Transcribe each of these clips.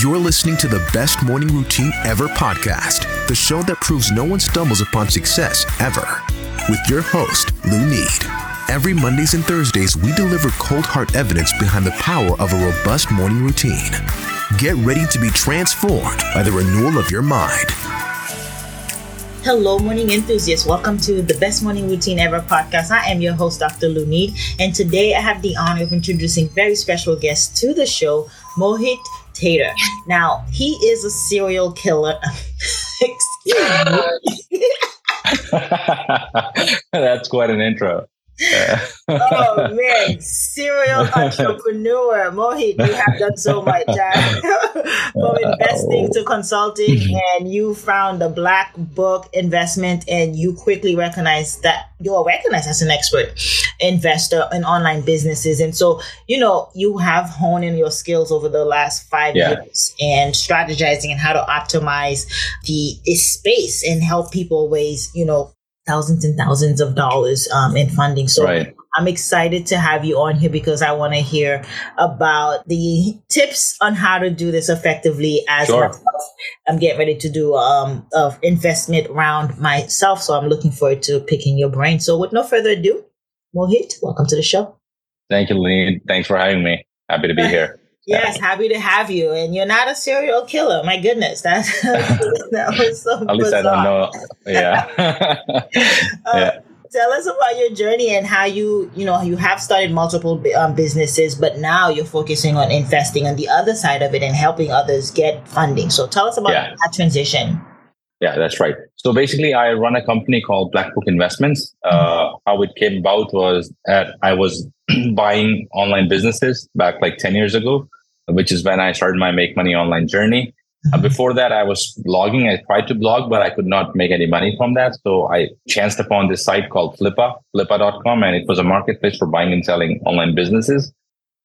You're listening to the Best Morning Routine Ever podcast, the show that proves no one stumbles upon success ever. With your host, Lou Need. Every Mondays and Thursdays, we deliver cold hard evidence behind the power of a robust morning routine. Get ready to be transformed by the renewal of your mind. Hello, morning enthusiasts. Welcome to the Best Morning Routine Ever podcast. I am your host, Dr. Lunid, and today I have the honor of introducing very special guest to the show, Mohit Tater. Now, he is a serial killer. Excuse me. That's quite an intro. Oh man, serial entrepreneur. Mohit, you have done so much uh, from investing to consulting, and you found the black book investment, and you quickly recognized that you're recognized as an expert investor in online businesses. And so, you know, you have honed in your skills over the last five yeah. years and strategizing and how to optimize the space and help people ways, you know, thousands and thousands of dollars um, in funding. So right. I'm excited to have you on here because I want to hear about the tips on how to do this effectively as sure. I'm getting ready to do um of investment round myself. So I'm looking forward to picking your brain. So with no further ado, Mohit, welcome to the show. Thank you, Lean. Thanks for having me. Happy to be here. Yes, happy to have you. And you're not a serial killer. My goodness, that that was so. At least bizarre. I don't know. Yeah. uh, yeah. Tell us about your journey and how you, you know, you have started multiple um, businesses, but now you're focusing on investing on the other side of it and helping others get funding. So tell us about yeah. that transition. Yeah, that's right. So basically, I run a company called Black Book Investments. Uh, how it came about was that I was buying online businesses back like 10 years ago which is when I started my make money online journey. Uh, mm-hmm. before that, I was blogging. I tried to blog, but I could not make any money from that. So I chanced upon this site called Flippa, flippa.com, and it was a marketplace for buying and selling online businesses.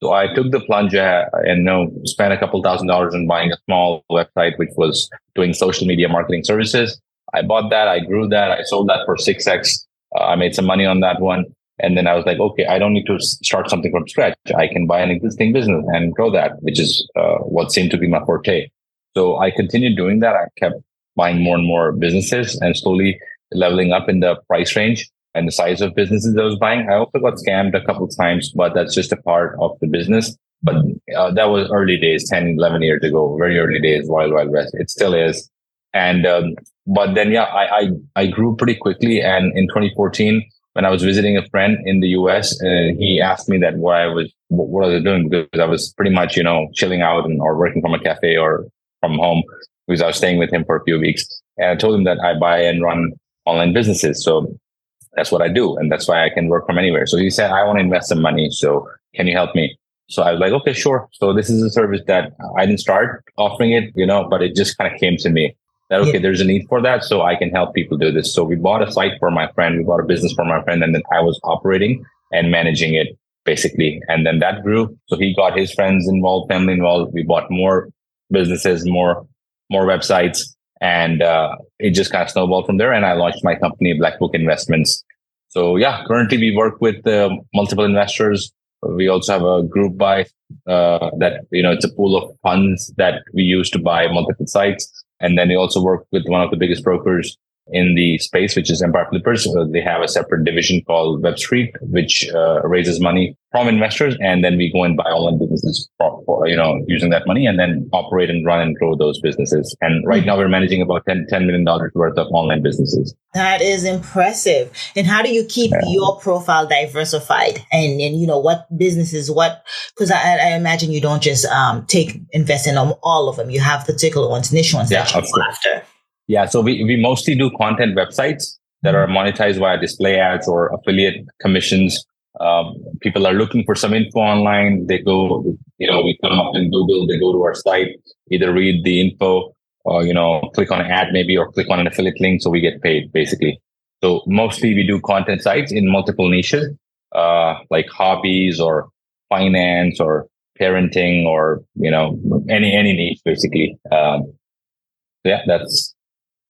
So I took the plunge uh, and you know, spent a couple thousand dollars on buying a small website, which was doing social media marketing services. I bought that. I grew that. I sold that for 6x. Uh, I made some money on that one. And then I was like, okay, I don't need to start something from scratch. I can buy an existing business and grow that, which is uh, what seemed to be my forte. So I continued doing that. I kept buying more and more businesses and slowly leveling up in the price range and the size of businesses I was buying. I also got scammed a couple times, but that's just a part of the business. But uh, that was early days, 10, 11 years ago, very early days, Wild Wild West. It still is. And, um, but then, yeah, I, I, I grew pretty quickly. And in 2014, when I was visiting a friend in the US, uh, he asked me that what I was, what, what I was doing because I was pretty much, you know, chilling out and or working from a cafe or from home because I was staying with him for a few weeks. And I told him that I buy and run online businesses. So that's what I do. And that's why I can work from anywhere. So he said, I want to invest some money. So can you help me? So I was like, okay, sure. So this is a service that I didn't start offering it, you know, but it just kind of came to me that okay, yeah. there's a need for that, so I can help people do this. So we bought a site for my friend, we bought a business for my friend, and then I was operating and managing it basically. And then that grew. So he got his friends involved, family involved. We bought more businesses, more more websites, and uh, it just kind of snowballed from there. And I launched my company, Black Book Investments. So yeah, currently we work with uh, multiple investors. We also have a group buy uh, that you know it's a pool of funds that we use to buy multiple sites and then we also work with one of the biggest brokers in the space, which is Empire Flippers. Uh, they have a separate division called Web Street, which uh, raises money from investors, and then we go and buy online businesses, for, for, you know, using that money, and then operate and run and grow those businesses. And right now, we're managing about 10, $10 million worth of online businesses. That is impressive. And how do you keep yeah. your profile diversified? And and you know what businesses, what because I, I, imagine you don't just um, take invest in all of them. You have particular ones, niche ones yeah, that you go after. Yeah, so we, we mostly do content websites that are monetized via display ads or affiliate commissions. Um, people are looking for some info online. They go, you know, we come up in Google, they go to our site, either read the info or, you know, click on an ad maybe or click on an affiliate link. So we get paid basically. So mostly we do content sites in multiple niches, uh, like hobbies or finance or parenting or, you know, any, any niche basically. Um, yeah, that's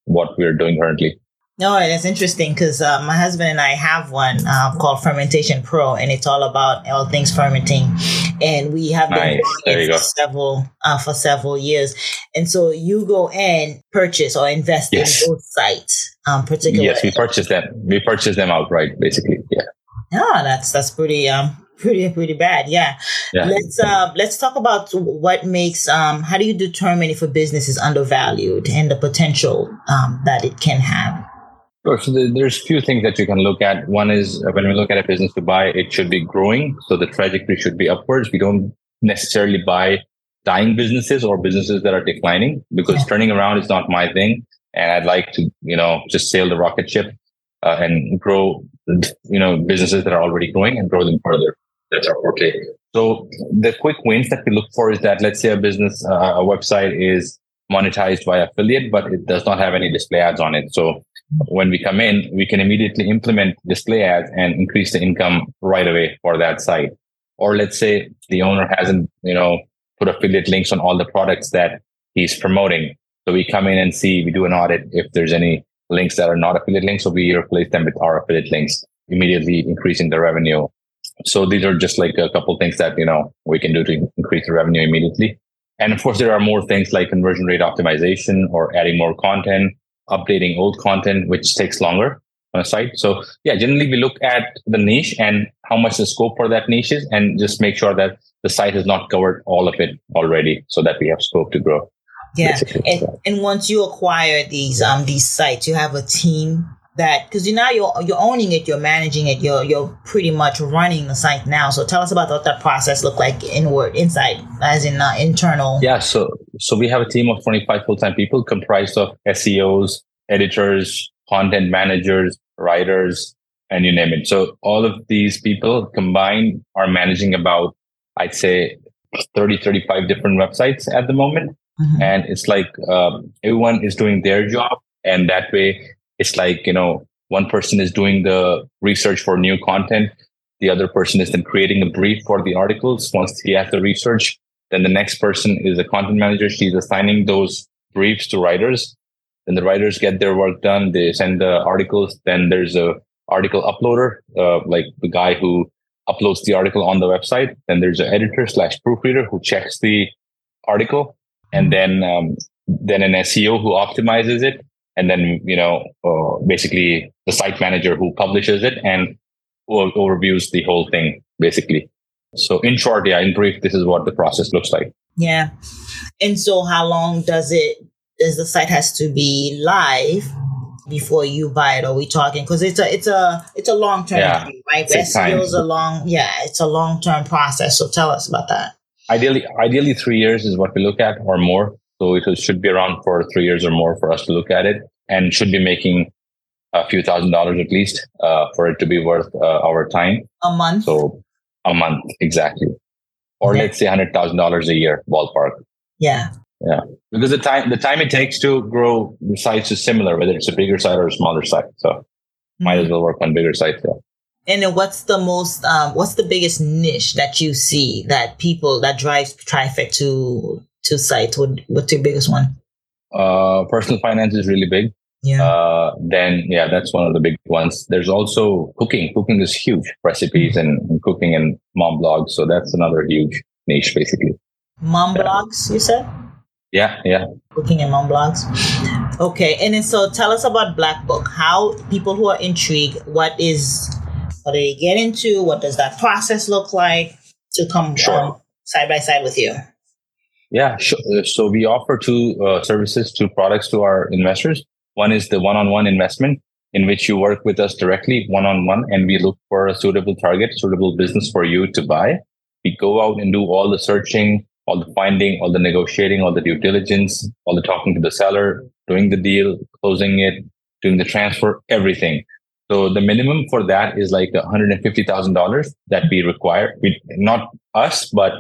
what we're doing currently. No, it's interesting because uh, my husband and I have one uh, called Fermentation Pro, and it's all about all things fermenting. And we have been nice. for several uh, for several years. And so you go and purchase or invest yes. in those sites, um, particularly. Yes, we purchase them. We purchase them outright, basically. Yeah. Yeah, that's that's pretty um pretty pretty bad. Yeah. yeah. Let's uh let's talk about what makes um how do you determine if a business is undervalued and the potential um that it can have. Sure. So there's a few things that you can look at. One is uh, when we look at a business to buy, it should be growing. So the trajectory should be upwards. We don't necessarily buy dying businesses or businesses that are declining because yeah. turning around is not my thing. And I'd like to, you know, just sail the rocket ship uh, and grow, you know, businesses that are already growing and grow them further. That's our forte. So the quick wins that we look for is that let's say a business, uh, a website is monetized by affiliate, but it does not have any display ads on it. So when we come in, we can immediately implement display ads and increase the income right away for that site. Or let's say the owner hasn't, you know, put affiliate links on all the products that he's promoting. So we come in and see, we do an audit if there's any links that are not affiliate links. So we replace them with our affiliate links, immediately increasing the revenue. So these are just like a couple things that, you know, we can do to increase the revenue immediately. And of course, there are more things like conversion rate optimization or adding more content updating old content, which takes longer on a site. So yeah, generally we look at the niche and how much the scope for that niche is and just make sure that the site has not covered all of it already so that we have scope to grow. Yeah. And, and once you acquire these um these sites, you have a team that because you now you're you're owning it, you're managing it, you're you're pretty much running the site now. So tell us about what that process looked like inward, inside, as in uh, internal. Yeah, so so we have a team of 25 full time people comprised of SEOs, editors, content managers, writers, and you name it. So all of these people combined are managing about, I'd say, 30, 35 different websites at the moment. Mm-hmm. And it's like um, everyone is doing their job. And that way it's like, you know, one person is doing the research for new content. The other person is then creating a brief for the articles. Once he has the research, then the next person is a content manager. She's assigning those briefs to writers. Then the writers get their work done. They send the articles. Then there's a article uploader, uh, like the guy who uploads the article on the website. Then there's an editor slash proofreader who checks the article, and then um, then an SEO who optimizes it, and then you know uh, basically the site manager who publishes it and overviews the whole thing basically. So in short yeah in brief this is what the process looks like. Yeah. And so how long does it does the site has to be live before you buy it? Are we talking because it's a it's a it's a long term yeah, thing, right? SEO is a long yeah it's a long term process. So tell us about that. Ideally ideally three years is what we look at or more so it should be around for three years or more for us to look at it and should be making a few thousand dollars at least uh, for it to be worth uh, our time. A month. So a month exactly, or let's say hundred thousand dollars a year ballpark. Yeah. Yeah, because the time the time it takes to grow the sites is similar, whether it's a bigger site or a smaller site. So mm-hmm. might as well work on bigger sites. Yeah. And then what's the most, um, what's the biggest niche that you see that people that drives traffic to to sites? What, what's your biggest one? Uh, personal finance is really big. Yeah. Uh, then yeah, that's one of the big ones. There's also cooking. Cooking is huge. Recipes and, and cooking and mom blogs. So that's another huge niche, basically. Mom yeah. blogs, you said? Yeah, yeah. Cooking and mom blogs. Okay, and then so tell us about Black Book. How people who are intrigued, what is what do they get into? What does that process look like to come sure. um, side by side with you? Yeah. Uh, so we offer two uh, services, two products to our investors. One is the one-on-one investment in which you work with us directly one-on-one and we look for a suitable target, suitable business for you to buy. We go out and do all the searching, all the finding, all the negotiating, all the due diligence, all the talking to the seller, doing the deal, closing it, doing the transfer, everything. So the minimum for that is like $150,000 that we require. We, not us, but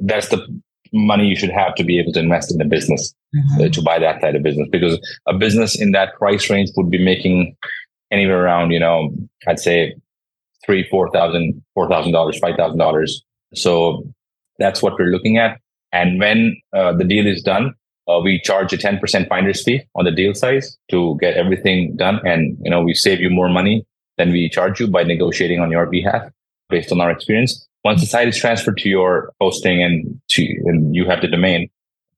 that's the money you should have to be able to invest in a business mm-hmm. uh, to buy that type of business because a business in that price range would be making anywhere around you know i'd say three four thousand four thousand dollars five thousand dollars so that's what we're looking at and when uh, the deal is done Uh, we charge a 10% finder's fee on the deal size to get everything done. And, you know, we save you more money than we charge you by negotiating on your behalf based on our experience. Once the site is transferred to your hosting and, to, and you have the domain,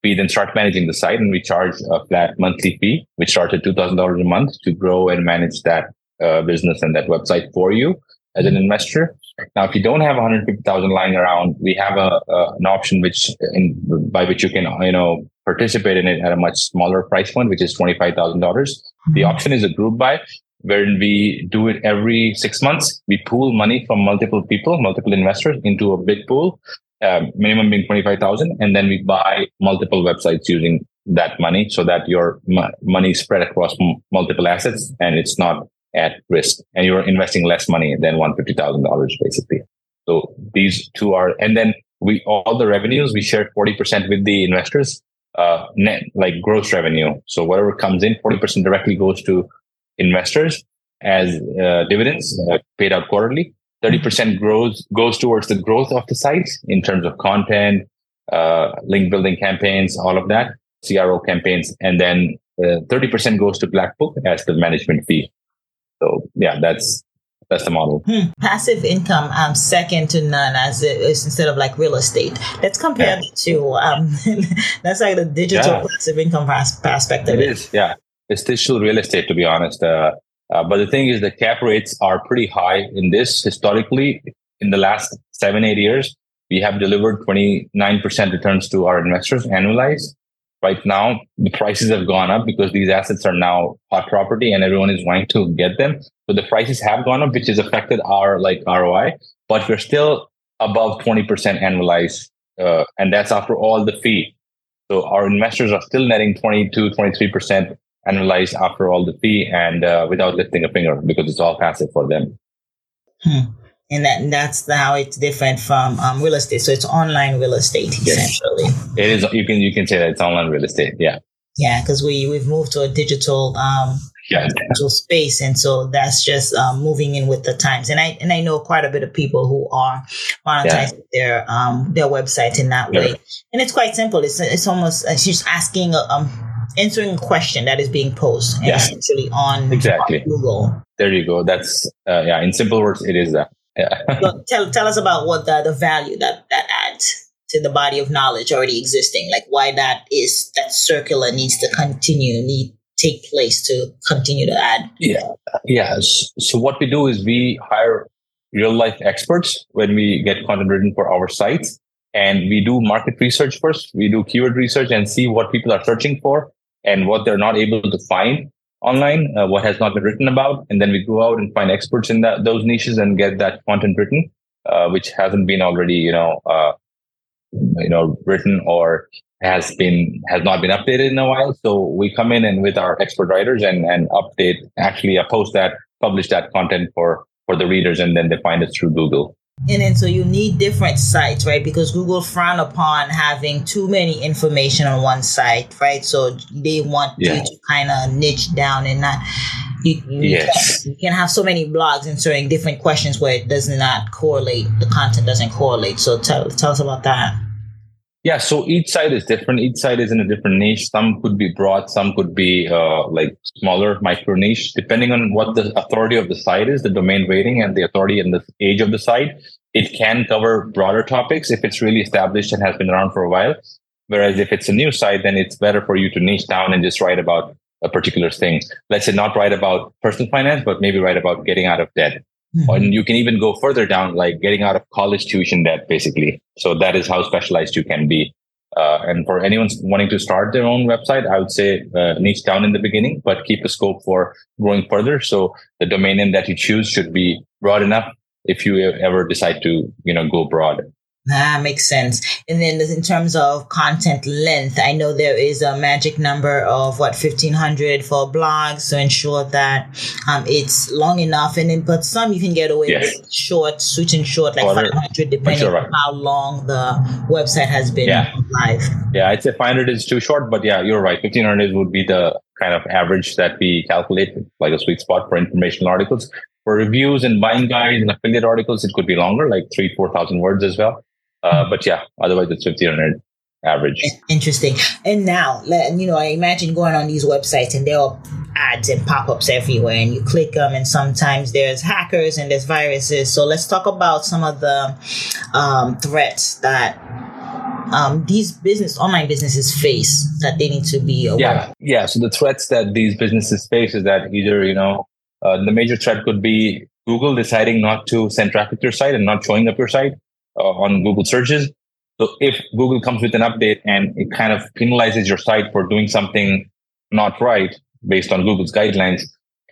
we then start managing the site and we charge a flat monthly fee, which starts at $2,000 a month to grow and manage that uh, business and that website for you as an investor. Now, if you don't have 150,000 lying around, we have a, a an option which in, by which you can you know participate in it at a much smaller price point, which is $25,000. The mm-hmm. option is a group buy wherein we do it every six months. We pool money from multiple people, multiple investors into a big pool, uh, minimum being 25,000. And then we buy multiple websites using that money so that your m- money is spread across m- multiple assets and it's not at risk and you're investing less money than $150,000 basically. So these two are, and then we, all the revenues, we share 40% with the investors, uh, net, like gross revenue. So whatever comes in, 40% directly goes to investors as uh, dividends uh, paid out quarterly. 30% grows, goes towards the growth of the site in terms of content, uh, link building campaigns, all of that, CRO campaigns. And then 30% uh, goes to Black Book as the management fee. So yeah, that's that's the model. Hmm. Passive income, um, second to none, as it is instead of like real estate. Let's compare yeah. the two. Um, that's like the digital yeah. passive income aspect of it. It is, yeah. It's digital real estate, to be honest. Uh, uh, but the thing is, the cap rates are pretty high in this historically. In the last seven, eight years, we have delivered 29% returns to our investors annualized right now the prices have gone up because these assets are now hot property and everyone is wanting to get them so the prices have gone up which has affected our like roi but we're still above 20% annualized uh, and that's after all the fee so our investors are still netting 22 23% annualized after all the fee and uh, without lifting a finger because it's all passive for them hmm and that that's how it's different from um, real estate. So it's online real estate yes. essentially. It is. You can you can say that it's online real estate. Yeah. Yeah, because we we've moved to a digital um, yeah. digital space, and so that's just um, moving in with the times. And I and I know quite a bit of people who are monetizing yeah. their um, their website in that yeah. way, and it's quite simple. It's it's almost uh, she's asking um answering a question that is being posed, yeah. essentially on exactly on Google. There you go. That's uh, yeah. In simple words, it is that. Yeah. tell tell us about what the, the value that that adds to the body of knowledge already existing. Like why that is that circular needs to continue, need take place to continue to add. Yeah. Yes. So what we do is we hire real life experts when we get content written for our sites. And we do market research first. We do keyword research and see what people are searching for and what they're not able to find online, uh, what has not been written about, and then we go out and find experts in that those niches and get that content written, uh, which hasn't been already, you know, uh, you know, written or has been has not been updated in a while. So we come in and with our expert writers and and update, actually, uh, post that, publish that content for for the readers, and then they find it through Google. And then so you need different sites, right? Because Google frown upon having too many information on one site, right? So they want yeah. you to kind of niche down and not you, you, yes. can, you can have so many blogs answering different questions where it does not correlate, the content doesn't correlate. So tell tell us about that. Yeah, so each site is different. Each site is in a different niche. Some could be broad, some could be uh, like smaller, micro niche, depending on what the authority of the site is, the domain rating, and the authority and the age of the site. It can cover broader topics if it's really established and has been around for a while. Whereas if it's a new site, then it's better for you to niche down and just write about a particular thing. Let's say not write about personal finance, but maybe write about getting out of debt Mm-hmm. And you can even go further down, like getting out of college tuition debt, basically. So that is how specialized you can be. Uh, and for anyone wanting to start their own website, I would say uh, niche down in the beginning, but keep a scope for growing further. So the domain name that you choose should be broad enough if you ever decide to, you know, go broad. That makes sense. And then in terms of content length, I know there is a magic number of what fifteen hundred for blogs to ensure that um, it's long enough. And then, but some you can get away yes. with short, sweet and short, like five hundred, depending right. on how long the website has been yeah. live. Yeah, I'd say five hundred is too short, but yeah, you're right. Fifteen hundred would be the kind of average that we calculate, like a sweet spot for informational articles. For reviews and buying guides and affiliate articles, it could be longer, like three, four thousand words as well. Uh, but yeah, otherwise it's 1500. average. Interesting. And now, you know, I imagine going on these websites and there are ads and pop-ups everywhere and you click them and sometimes there's hackers and there's viruses. So let's talk about some of the um, threats that um, these business online businesses face that they need to be aware yeah yeah so the threats that these businesses face is that either you know uh, the major threat could be google deciding not to send traffic to your site and not showing up your site on google searches so if Google comes with an update and it kind of penalizes your site for doing something not right based on Google's guidelines,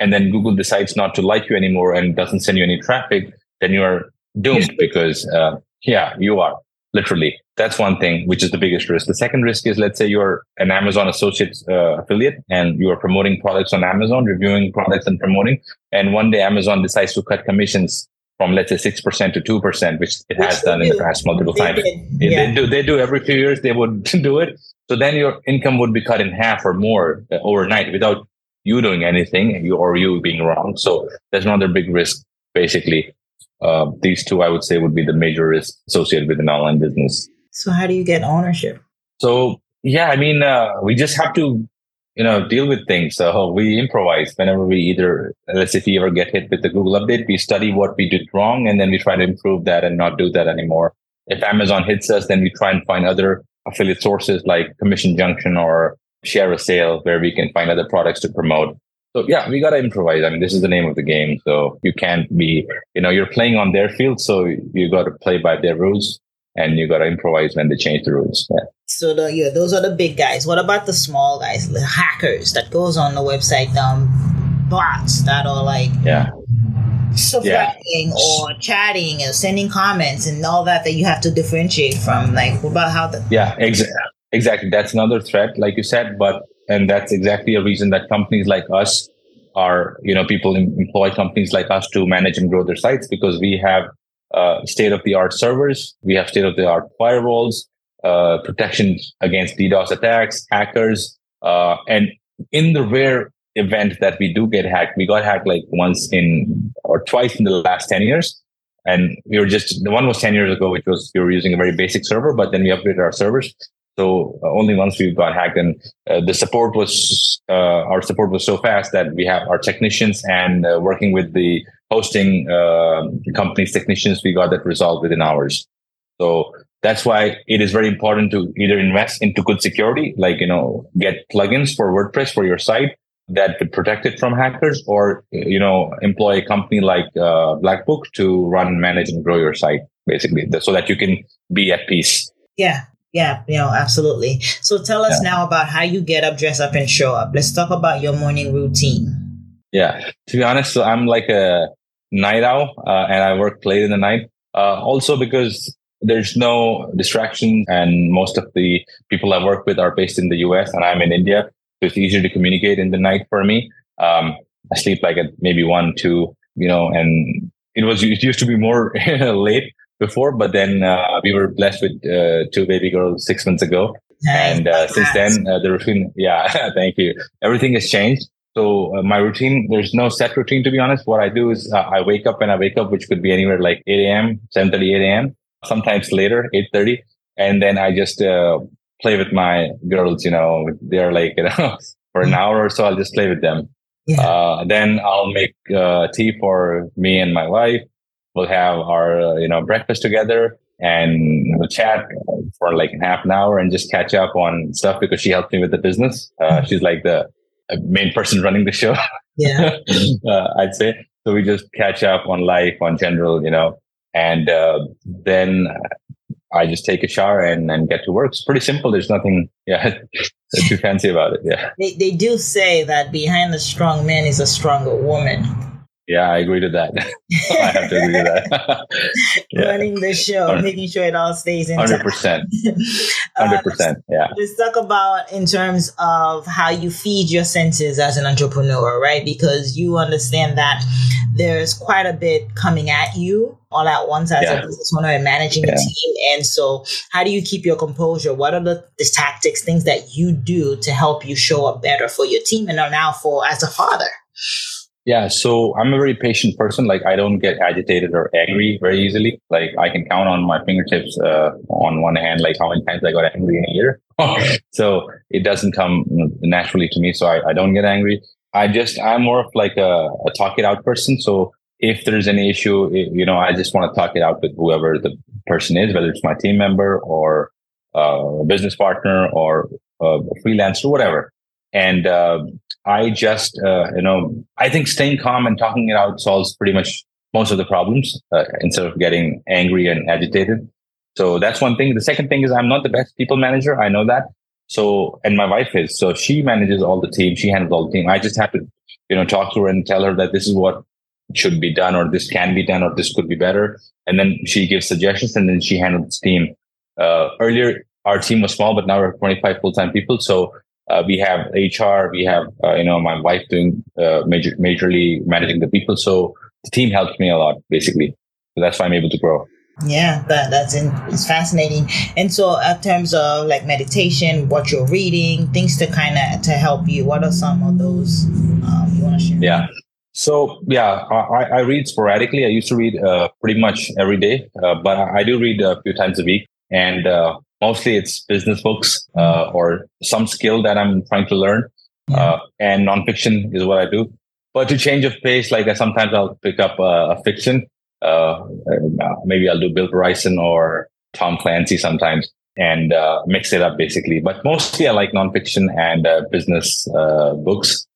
and then Google decides not to like you anymore and doesn't send you any traffic, then you are doomed because, uh, yeah, you are literally. That's one thing, which is the biggest risk. The second risk is, let's say you're an Amazon associate uh, affiliate and you are promoting products on Amazon, reviewing products and promoting. And one day Amazon decides to cut commissions from let's say six percent to two percent, which it which has done do. in the past multiple they times. Yeah. They do they do every few years they would do it. So then your income would be cut in half or more uh, overnight without you doing anything you, or you being wrong. So there's another big risk basically. Uh, these two, I would say, would be the major risks associated with an online business. So how do you get ownership? So yeah, I mean, uh, we just have to you know, deal with things. So we improvise whenever we either, let's say if we ever get hit with the Google update, we study what we did wrong and then we try to improve that and not do that anymore. If Amazon hits us, then we try and find other affiliate sources like Commission Junction or ShareASale where we can find other products to promote. So yeah, we got to improvise. I mean, this is the name of the game. So you can't be, you know, you're playing on their field. So you got to play by their rules and you got to improvise when they change the rules. Yeah. So the, yeah, those are the big guys. What about the small guys, the hackers that goes on the website, um, bots that are like yeah. subscribing yeah. or chatting or sending comments and all that that you have to differentiate from. Like, what about how the yeah, exactly, exactly. That's another threat, like you said, but and that's exactly a reason that companies like us are, you know, people employ companies like us to manage and grow their sites because we have uh, state of the art servers. We have state of the art firewalls, uh, protection against DDoS attacks, hackers, uh, and in the rare event that we do get hacked, we got hacked like once in or twice in the last 10 years. And we were just, the one was 10 years ago, which was we were using a very basic server, but then we upgraded our servers. So uh, only once we got hacked and uh, the support was, uh, our support was so fast that we have our technicians and uh, working with the hosting uh, companies technicians, we got that resolved within hours. So that's why it is very important to either invest into good security, like, you know, get plugins for WordPress for your site that could protect it from hackers or, you know, employ a company like uh, Blackbook to run, manage and grow your site basically so that you can be at peace. Yeah. Yeah, you know, absolutely. So tell us yeah. now about how you get up, dress up, and show up. Let's talk about your morning routine. Yeah, to be honest, so I'm like a night owl, uh, and I work late in the night. Uh, also because there's no distraction, and most of the people I work with are based in the US, and I'm in India, so it's easier to communicate in the night for me. Um, I sleep like at maybe one, two, you know, and it was it used to be more late before, but then uh, we were blessed with uh, two baby girls six months ago. And uh, since then, uh, the routine, yeah, thank you. Everything has changed. So uh, my routine, there's no set routine to be honest. What I do is uh, I wake up and I wake up, which could be anywhere like 8 a.m., 7:30, 8 a.m., sometimes later, 8:30, and then I just uh, play with my girls. You know, they're like you know for an hour or so, I'll just play with them. Yeah. Uh, then I'll make uh, tea for me and my wife. We'll have our uh, you know breakfast together and we'll chat for like half an hour and just catch up on stuff because she helps me with the business. Uh, she's like the main person running the show. Yeah, uh, I'd say. So we just catch up on life, on general, you know, and uh, then I just take a shower and, get to work. It's pretty simple. There's nothing, yeah, too fancy about it. Yeah. They, they do say that behind a strong man is a stronger woman. Yeah, I agree to that. I have to agree to that. yeah. Running the show, making sure it all stays in. Hundred percent. Uh, Hundred percent. Yeah. Let's talk about in terms of how you feed your senses as an entrepreneur, right? Because you understand that there's quite a bit coming at you all at once as yeah. a business owner and managing yeah. a team. And so, how do you keep your composure? What are the, the tactics, things that you do to help you show up better for your team and are now for as a father? Yeah, so I'm a very patient person. Like I don't get agitated or angry very easily. Like I can count on my fingertips uh, on one hand, like how many times I got angry in a year. so it doesn't come naturally to me. So I, I don't get angry. I just I'm more of like a, a talk it out person. So if there's any issue, you know, I just want to talk it out with whoever the person is, whether it's my team member or uh, a business partner or uh, a freelancer, whatever. And uh, I just, uh, you know, I think staying calm and talking it out solves pretty much most of the problems uh, instead of getting angry and agitated. So that's one thing. The second thing is I'm not the best people manager. I know that. So, and my wife is. So she manages all the team. She handles all the team. I just have to, you know, talk to her and tell her that this is what should be done or this can be done or this could be better. And then she gives suggestions and then she handles the team. Uh, earlier, our team was small, but now we're 25 full-time people. So uh, we have HR, we have, uh, you know, my wife doing uh, major, majorly managing the people. So the team helps me a lot, basically. So that's why I'm able to grow. Yeah, that that's in, it's fascinating. And so, in terms of like meditation, what you're reading, things to kind of to help you. What are some of those um, you want to share? Yeah. So yeah, I, I read sporadically. I used to read uh, pretty much every day, uh, but I, do read a few times a week. And uh, mostly it's business books uh, or some skill that I'm trying to learn. Uh, and nonfiction is what I do. But to change of pace, like sometimes I'll pick up a, a fiction. Uh, uh, maybe I'll do Bill Bryson or Tom Clancy sometimes and uh, mix it up basically. But mostly I like nonfiction and uh, business books.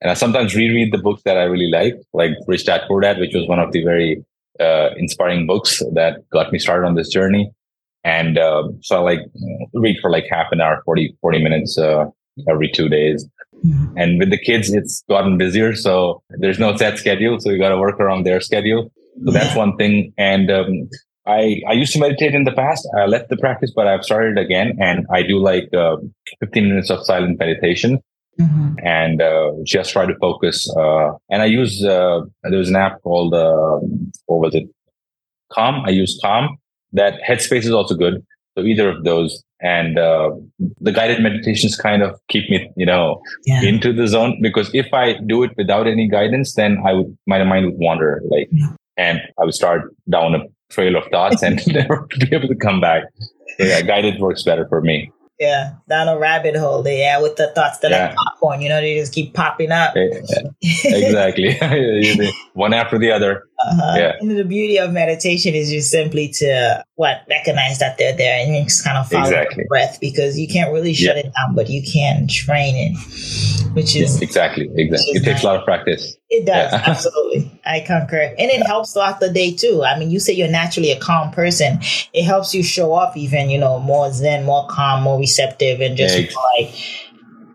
And I sometimes reread the books that I really like, like Rich Dad Poor Dad, which was one of the very inspiring books that got me started on this journey. And uh, so I like read for like half an hour, 40, 40 minutes uh, every two days. Mm-hmm. And with the kids, it's gotten busier. So there's no set schedule. So you got to work around their schedule. So that's one thing. And um, I, I used to meditate in the past. I left the practice, but I've started again. And I do like uh, 15 minutes of silent meditation. Mm-hmm. and uh, just try to focus. Uh, and I use uh, there's an app called uh, what was it? Calm. I use Calm, that headspace is also good. So either of those and uh, the guided meditations kind of keep me, you know, yeah. into the zone because if I do it without any guidance, then I would, my mind would wander like, yeah. and I would start down a trail of thoughts and never be able to come back. So yeah, guided works better for me. Yeah, down a rabbit hole. Yeah, with the thoughts that yeah. like popcorn. You know, they just keep popping up. exactly, one after the other. Uh-huh. Yeah. And the beauty of meditation is just simply to what recognize that they're there and just kind of follow exactly. the breath because you can't really shut yeah. it down, but you can train it, which is yeah, exactly exactly. It takes a lot of practice. It does yeah. absolutely. I concur, and it helps throughout the day too. I mean, you say you're naturally a calm person. It helps you show up even you know more zen, more calm, more receptive, and just like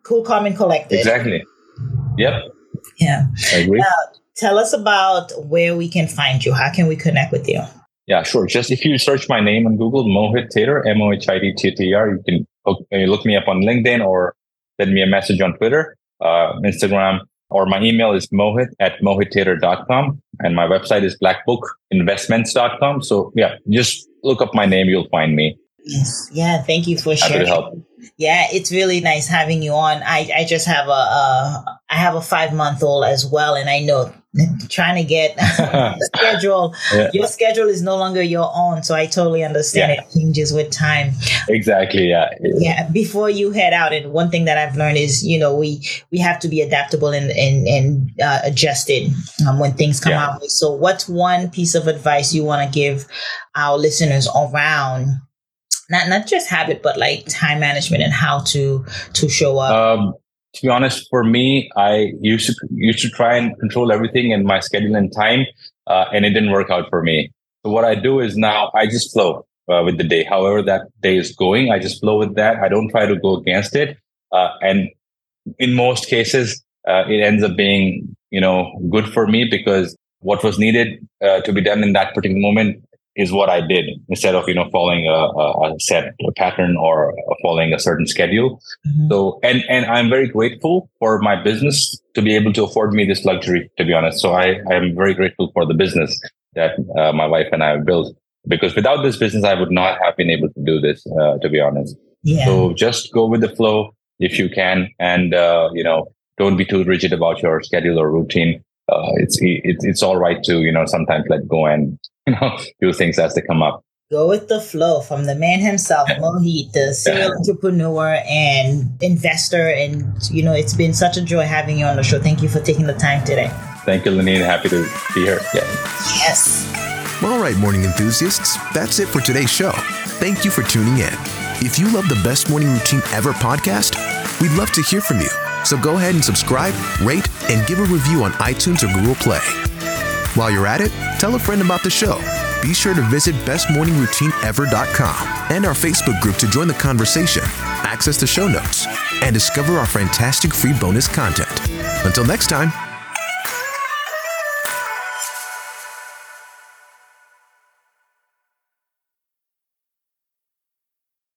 cool, calm, and collected. Exactly. Yep. Yeah. I agree. Now, tell us about where we can find you. How can we connect with you? Yeah, sure. Just if you search my name on Google, Mohit Tater, M O H I D T T R, you can look, look, me up on LinkedIn or send me a message on Twitter, uh, Instagram, or my email is mohit at mohittater.com. And my website is blackbookinvestments.com. So yeah, just look up my name. You'll find me. Yes. Yeah. Thank you for sharing. Yeah, it's really nice having you on. I, I just have a, a I have a five month old as well, and I know trying to get schedule. Yeah. Your schedule is no longer your own, so I totally understand yeah. it changes with time. Exactly. Yeah. Yeah. Before you head out, and one thing that I've learned is, you know, we we have to be adaptable and and and uh, adjusted um, when things come yeah. out. So, what's one piece of advice you want to give our listeners around? Not not just habit, but like time management and how to to show up. Um, to be honest, for me, I used to used to try and control everything in my schedule and time, uh, and it didn't work out for me. So what I do is now I just flow uh, with the day. However that day is going, I just flow with that. I don't try to go against it, uh, and in most cases, uh, it ends up being you know good for me because what was needed uh, to be done in that particular moment is what I did instead of you know following a, a, set a pattern or following a certain schedule. Mm-hmm. So and and I'm very grateful for my business to be able to afford me this luxury. To be honest, so I I am very grateful for the business that uh, my wife and I have built because without this business I would not have been able to do this. Uh, to be honest, yeah. so just go with the flow if you can, and uh, you know don't be too rigid about your schedule or routine. uh, it's it, it's all right to you know sometimes let go and you know do things as they come up. Go with the flow from the man himself, yeah. Mohit, the serial yeah. entrepreneur and investor. And you know, it's been such a joy having you on the show. Thank you for taking the time today. Thank you, Lenine. Happy to be here. Yeah. Yes. All right, morning enthusiasts, that's it for today's show. Thank you for tuning in. If you love the Best Morning Routine Ever podcast, we'd love to hear from you. So go ahead and subscribe, rate, and give a review on iTunes or Google Play. While you're at it, tell a friend about the show. Be sure to visit bestmorningroutineever.com and our Facebook group to join the conversation, access the show notes, and discover our fantastic free bonus content. Until next time,